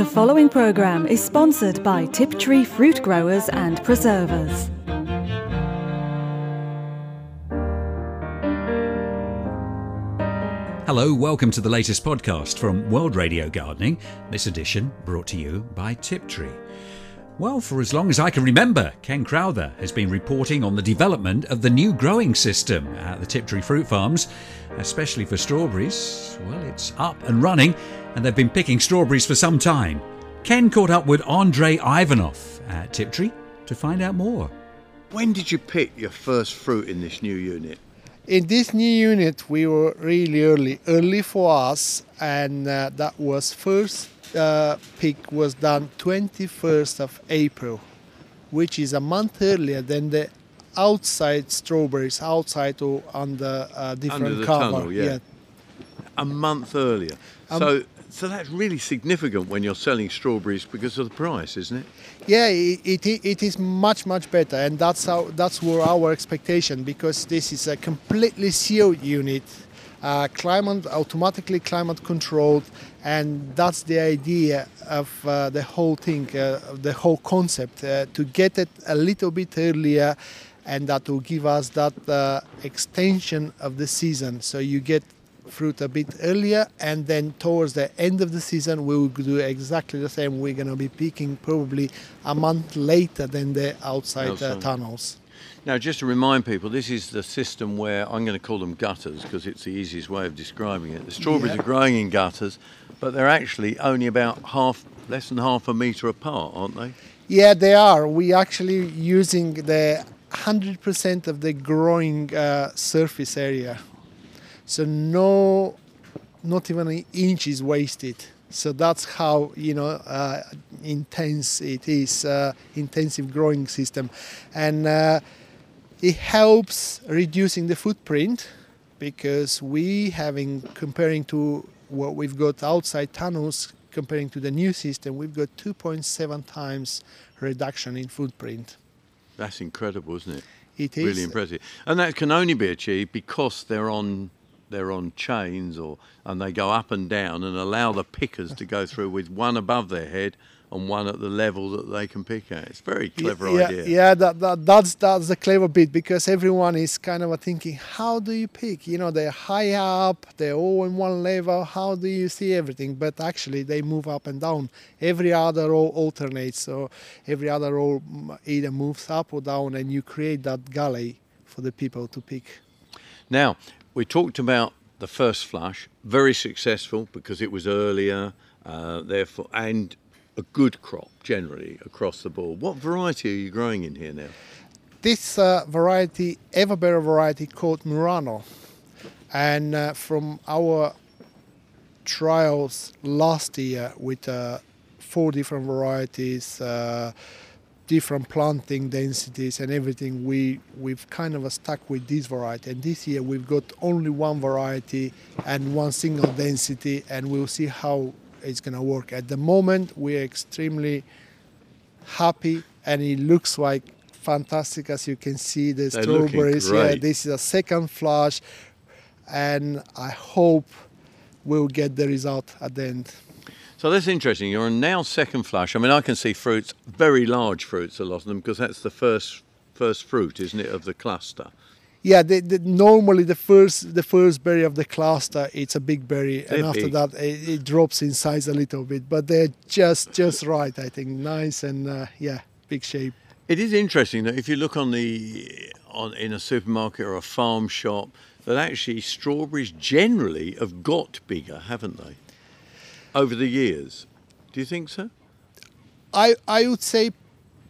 The following programme is sponsored by Tiptree Fruit Growers and Preservers. Hello, welcome to the latest podcast from World Radio Gardening. This edition brought to you by Tiptree. Well, for as long as I can remember, Ken Crowther has been reporting on the development of the new growing system at the Tiptree Fruit Farms, especially for strawberries. Well, it's up and running, and they've been picking strawberries for some time. Ken caught up with Andrei Ivanov at Tiptree to find out more. When did you pick your first fruit in this new unit? In this new unit, we were really early, early for us, and uh, that was first uh, pick was done 21st of April, which is a month earlier than the outside strawberries outside or under a different Under the cover. tunnel, yeah. A month earlier. Um, so, so that's really significant when you're selling strawberries because of the price, isn't it? Yeah, it, it, it is much much better, and that's how that's were our expectation because this is a completely sealed unit, uh, climate automatically climate controlled, and that's the idea of uh, the whole thing, uh, the whole concept uh, to get it a little bit earlier, and that will give us that uh, extension of the season. So you get fruit a bit earlier and then towards the end of the season we will do exactly the same we're going to be picking probably a month later than the outside, Uh, Outside. tunnels Now, just to remind people, this is the system where I'm going to call them gutters because it's the easiest way of describing it. The strawberries Yeah. are growing in gutters, but they're actually only about half, less than half a metre apart, aren't they? yeah they are we actually using the 100% of the growing uh, surface area so no not even an inch is wasted so that's how you know uh, intense it is uh, intensive growing system and uh, it helps reducing the footprint because we having comparing to what we've got outside tunnels comparing to the new system we've got 2.7 times reduction in footprint That's incredible, isn't it? it is really impressive. And that can only be achieved because they're on they're on chains or and they go up and down and allow the pickers to go through with one above their head and one at the level that they can pick at. It's a very clever yeah, idea. Yeah, that, that, that's that's the clever bit because everyone is kind of thinking, how do you pick? You know, they're high up, they're all in one level. How do you see everything? But actually, they move up and down. Every other row alternates, so every other row either moves up or down, and you create that galley for the people to pick. Now, we talked about the first flush, very successful because it was earlier, uh, therefore, and a good crop generally across the board. What variety are you growing in here now? this uh, variety, ever better variety called Murano. And uh, from our trials last year with uh, four different varieties, uh, different planting densities and everything, we, we've kind of stuck with this variety. And this year we've got only one variety and one single density, and we'll see how it's going to work. At the moment, we're extremely happy and it looks like fantastic as you can see the They're strawberries yeah this is a second flush and i hope we'll get the result at the end So that's interesting. You're now second flush. I mean, I can see fruits, very large fruits, a lot of them, because that's the first first fruit, isn't it, of the cluster? yeah the, the, normally the first the first berry of the cluster it's a big berry They're and after big. that it, it drops in size a little bit but they're just just right i think nice and uh, yeah big shape It is interesting that if you look on the on in a supermarket or a farm shop, that actually strawberries generally have got bigger, haven't they? Over the years, do you think so? I I would say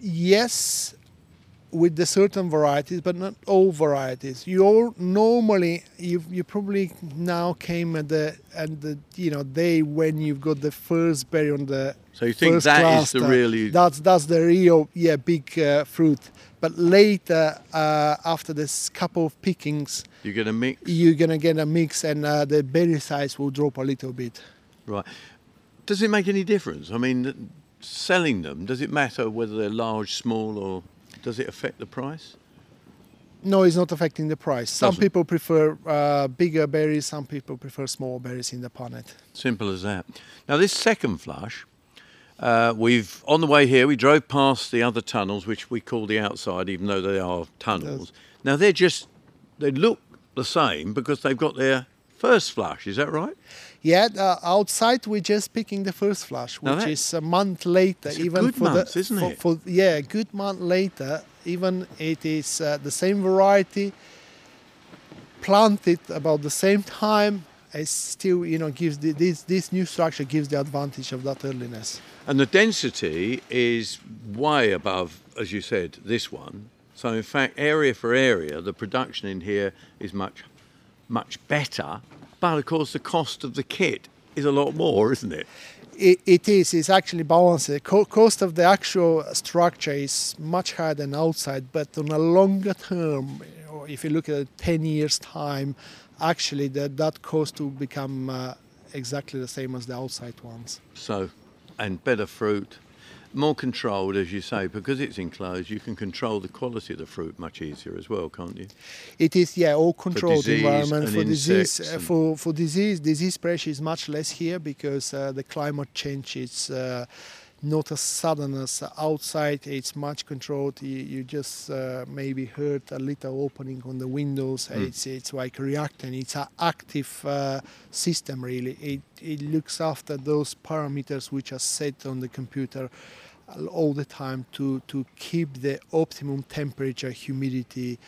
yes with the certain varieties, but not all varieties. You all normally you you probably now came at the at the you know day when you've got the first berry on the So you think that is the cluster. really that's that's the real yeah big uh, fruit. But later uh, after this couple of pickings, you get a mix, you're gonna get a mix, and uh, the berry size will drop a little bit. Right? Does it make any difference? I mean, selling them does it matter whether they're large, small, or does it affect the price? No, it's not affecting the price. Some Doesn't. people prefer uh, bigger berries, some people prefer small berries in the punnet. Simple as that. Now, this second flush, Uh, we've on the way here. We drove past the other tunnels, which we call the outside, even though they are tunnels. Now they're just they look the same because they've got their first flush. Is that right? Yeah, uh, outside we're just picking the first flush, which that- is a month later. Even good for month, the, isn't for, it? For, yeah, a good month later. Even it is uh, the same variety, planted about the same time. It still, you know, gives the, this this new structure gives the advantage of that earliness. And the density is way above, as you said, this one. So in fact, area for area, the production in here is much, much better. But of course, the cost of the kit is a lot more, isn't it? It, it is. It's actually balanced. The co- cost of the actual structure is much higher than outside, but on a longer term, or if you look at 10 years time, actually that that cost will become uh, exactly the same as the outside ones. So, and better fruit, more controlled, as you say, because it's enclosed. You can control the quality of the fruit much easier as well, can't you? It is yeah, all controlled disease environment for disease. uh, for for disease, disease pressure is much less here because uh, the climate change is uh, not as sudden as outside. It's much controlled. You, you just uh, maybe heard a little opening on the windows. Mm. It's it's like reacting. It's an active uh, system really. It it looks after those parameters which are set on the computer all the time to to keep the optimum temperature, humidity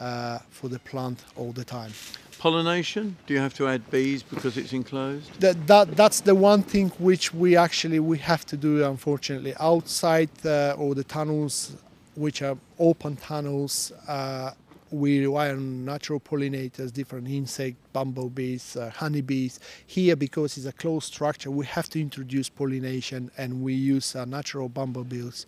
uh, for the plant all the time. Pollination? Do you have to add bees because it's enclosed? That, that that's the one thing which we actually we have to do unfortunately outside uh, or the tunnels which are open tunnels uh, we rely on natural pollinators different insect bumblebees uh, honeybees here because it's a closed structure we have to introduce pollination and we use uh, natural bumblebees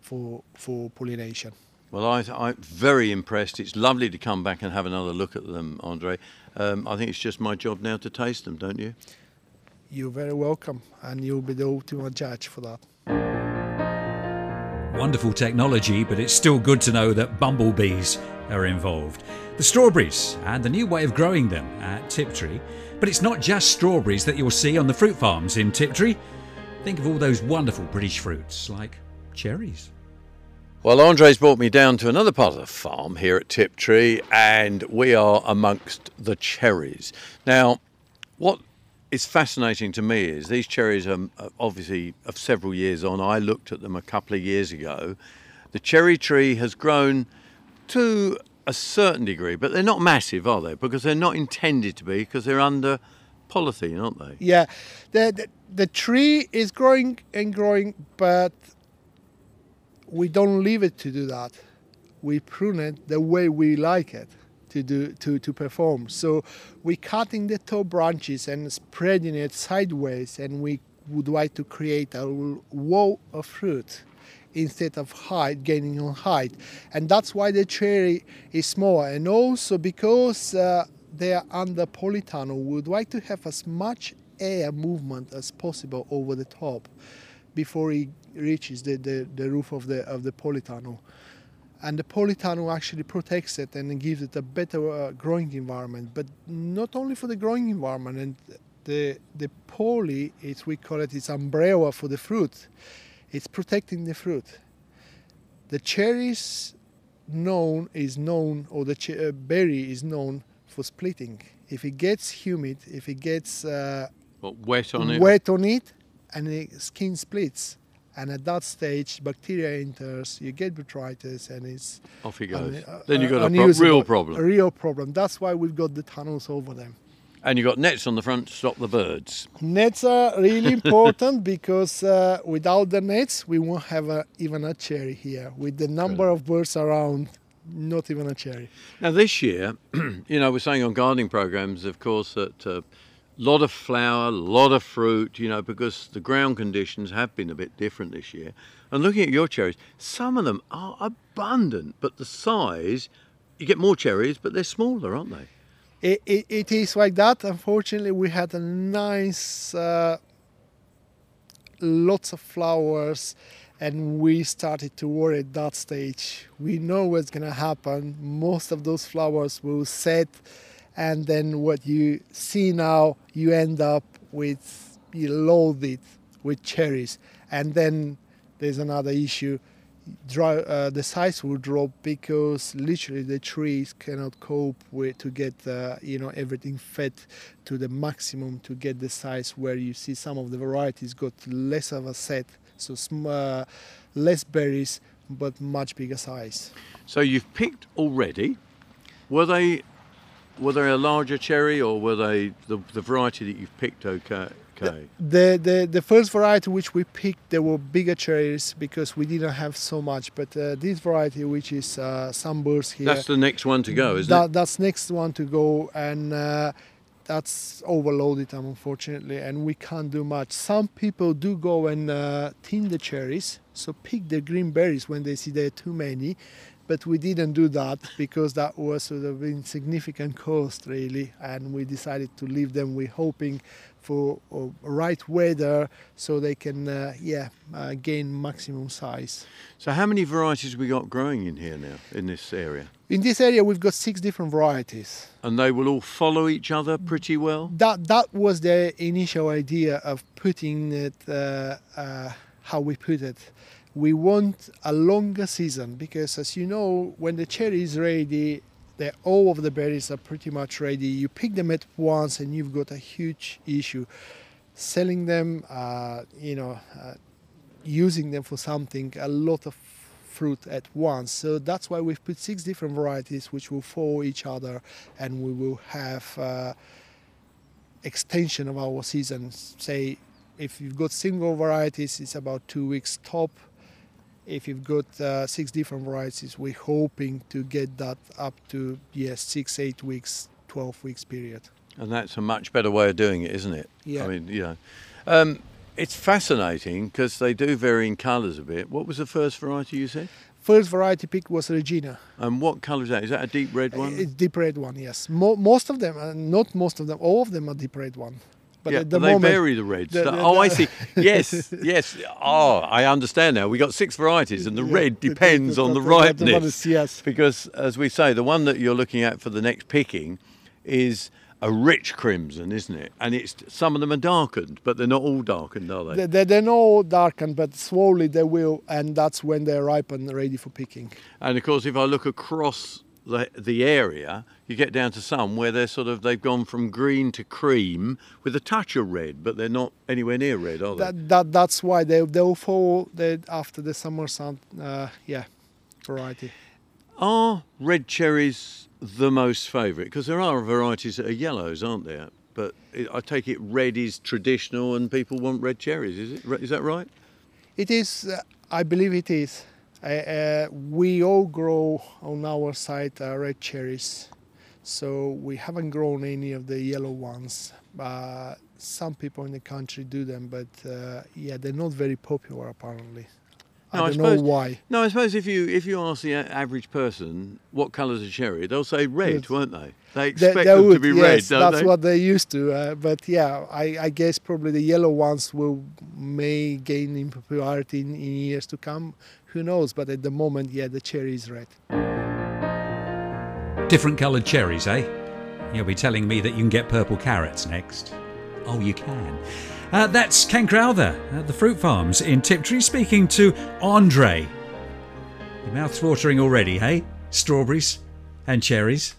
for for pollination Well, I, I'm very impressed. It's lovely to come back and have another look at them, Andre. Um, I think it's just my job now to taste them, don't you? you're very welcome and you'll be the ultimate judge for that Wonderful technology, but it's still good to know that bumblebees are involved. The strawberries and the new way of growing them at Tiptree. But it's not just strawberries that you'll see on the fruit farms in Tiptree. Think of all those wonderful British fruits like cherries. Well, Andre's brought me down to another part of the farm here at Tiptree, and we are amongst the cherries. Now, what is fascinating to me is these cherries are uh, obviously of several years on. I looked at them a couple of years ago. The cherry tree has grown to a certain degree, but they're not massive, are they? Because they're not intended to be, because they're under polythene, aren't they? Yeah, the, the the tree is growing and growing, but we don't leave it to do that. We prune it the way we like it to do to, to perform. So we're cutting the top branches and spreading it sideways, and we would like to create a wall of fruit instead of height gaining on height and that's why the cherry is smaller and also because uh, they are under polytunnel we would like to have as much air movement as possible over the top before it reaches the, the, the roof of the of the polytunnel and the polytunnel actually protects it and gives it a better uh, growing environment but not only for the growing environment and the the poly is we call it its umbrella for the fruit it's protecting the fruit. The cherries known is known, or the ch- uh, berry is known for splitting. If it gets humid, if it gets uh, What, wet on it? wet on it, and the skin splits, and at that stage bacteria enters, you get botrytis, and it's Off he goes. un- uh, then you've got a pro- real A real problem. That's why we've got the tunnels over them. And you've got nets on the front to stop the birds. Nets are really important because uh, without the nets, we won't have a, even a cherry here. With the number of birds around, not even a cherry. Now, this year, you know, we're saying on gardening programs, of course, that a lot of flower, lot of fruit, you know, because the ground conditions have been a bit different this year. And looking at your cherries, some of them are abundant, but the size, you get more cherries, but they're smaller, aren't they? It, it, it is like that. Unfortunately, we had a nice, uh, lots of flowers, and we started to worry at that stage. We know what's gonna happen. Most of those flowers will set, and then what you see now, you end up with you load it with cherries. And then there's another issue. Dry, uh, the size will drop because literally the trees cannot cope with to get uh, you know everything fed to the maximum to get the size where you see some of the varieties got less of a set so sm- uh, less berries but much bigger size So you've picked already. Were they were they a larger cherry or were they the, the variety that you've picked okay? okay? The, the the first variety which we picked, there were bigger cherries because we didn't have so much. But uh, this variety, which is uh, sunburst here, That's the next one to go, isn't that, it? that's next one to go, and uh, that's overloaded, unfortunately, and we can't do much. Some people do go and uh, tin the cherries, so pick the green berries when they see there are too many. But we didn't do that because that was sort of insignificant cost, really, and we decided to leave them. We're hoping for uh, right weather so they can, uh, yeah, uh, gain maximum size. So how many varieties we got growing in here now in this area? In this area, we've got six different varieties. And they will all follow each other pretty well. that that was the initial idea of putting it uh, uh, how we put it we want a longer season because as you know when the cherry is ready the, all of the berries are pretty much ready you pick them at once and you've got a huge issue selling them uh, you know uh, using them for something a lot of fruit at once so that's why we've put six different varieties which will follow each other and we will have uh, extension of our season. Say, if you've got single varieties, it's about two weeks top. If you've got uh, six different varieties, we're hoping to get that up to yes, six, eight weeks, twelve weeks period. And that's a much better way of doing it, isn't it? Yeah. I mean, you know. Um, it's fascinating because they do vary in colours a bit. What was the first variety you said? First variety pick was Regina. And what colour is that? Is that a deep red one? It's deep red one, yes. Mo- most of them, uh, not most of them, all of them are deep red one. But yeah, the they moment, vary the reds. the- The- oh, I see. Yes, yes. Oh, I understand now. We got six varieties, and the Yeah, red depends on the ripeness. yes. Because, as we say, the one that you're looking at for the next picking is a rich crimson, isn't it? And it's some of them are darkened, but they're not all darkened, are they? They, they, they're not all darkened, but slowly they will, and that's when they're ripe and ready for picking. And of course, if I look across the, the area, you get down to some where they're sort of they've gone from green to cream with a touch of red, but they're not anywhere near red, are they? That, that that's why they they'll fall the, after the summer sun. Uh, yeah, variety. Are red cherries the most favourite? Because there are varieties that are yellows, aren't there? But I take it red is traditional, and people want red cherries. Is it? Is that right? It is. Uh, I believe it is. Uh, we all grow on our side uh, red cherries, so we haven't grown any of the yellow ones. Uh, some people in the country do them, but uh, yeah, they're not very popular apparently. No, I I don't suppose- know why. No, I suppose if you if you ask the average person what colour's a cherry, they'll say red, Yes. won't they? They They- expect they them to would, be yes, red, don't that's they? what they used to. Uh, but yeah, I, I guess probably the yellow ones will may gain in popularity in, in years to come. Who knows? But at the moment, yeah, the cherry is red. Different coloured cherries, eh? You'll be telling me that you can get purple carrots next. Oh, you can. Uh, that's Ken Crowther at the Fruit Farms in Tiptree speaking to Andre. Your mouth's watering already, hey? Strawberries and cherries.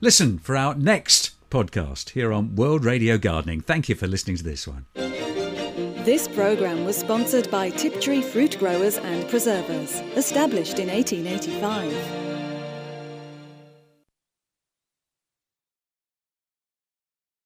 Listen for our next podcast here on World Radio Gardening. Thank you for listening to this one. This programme was sponsored by Tiptree Fruit Growers and Preservers, established in 1885.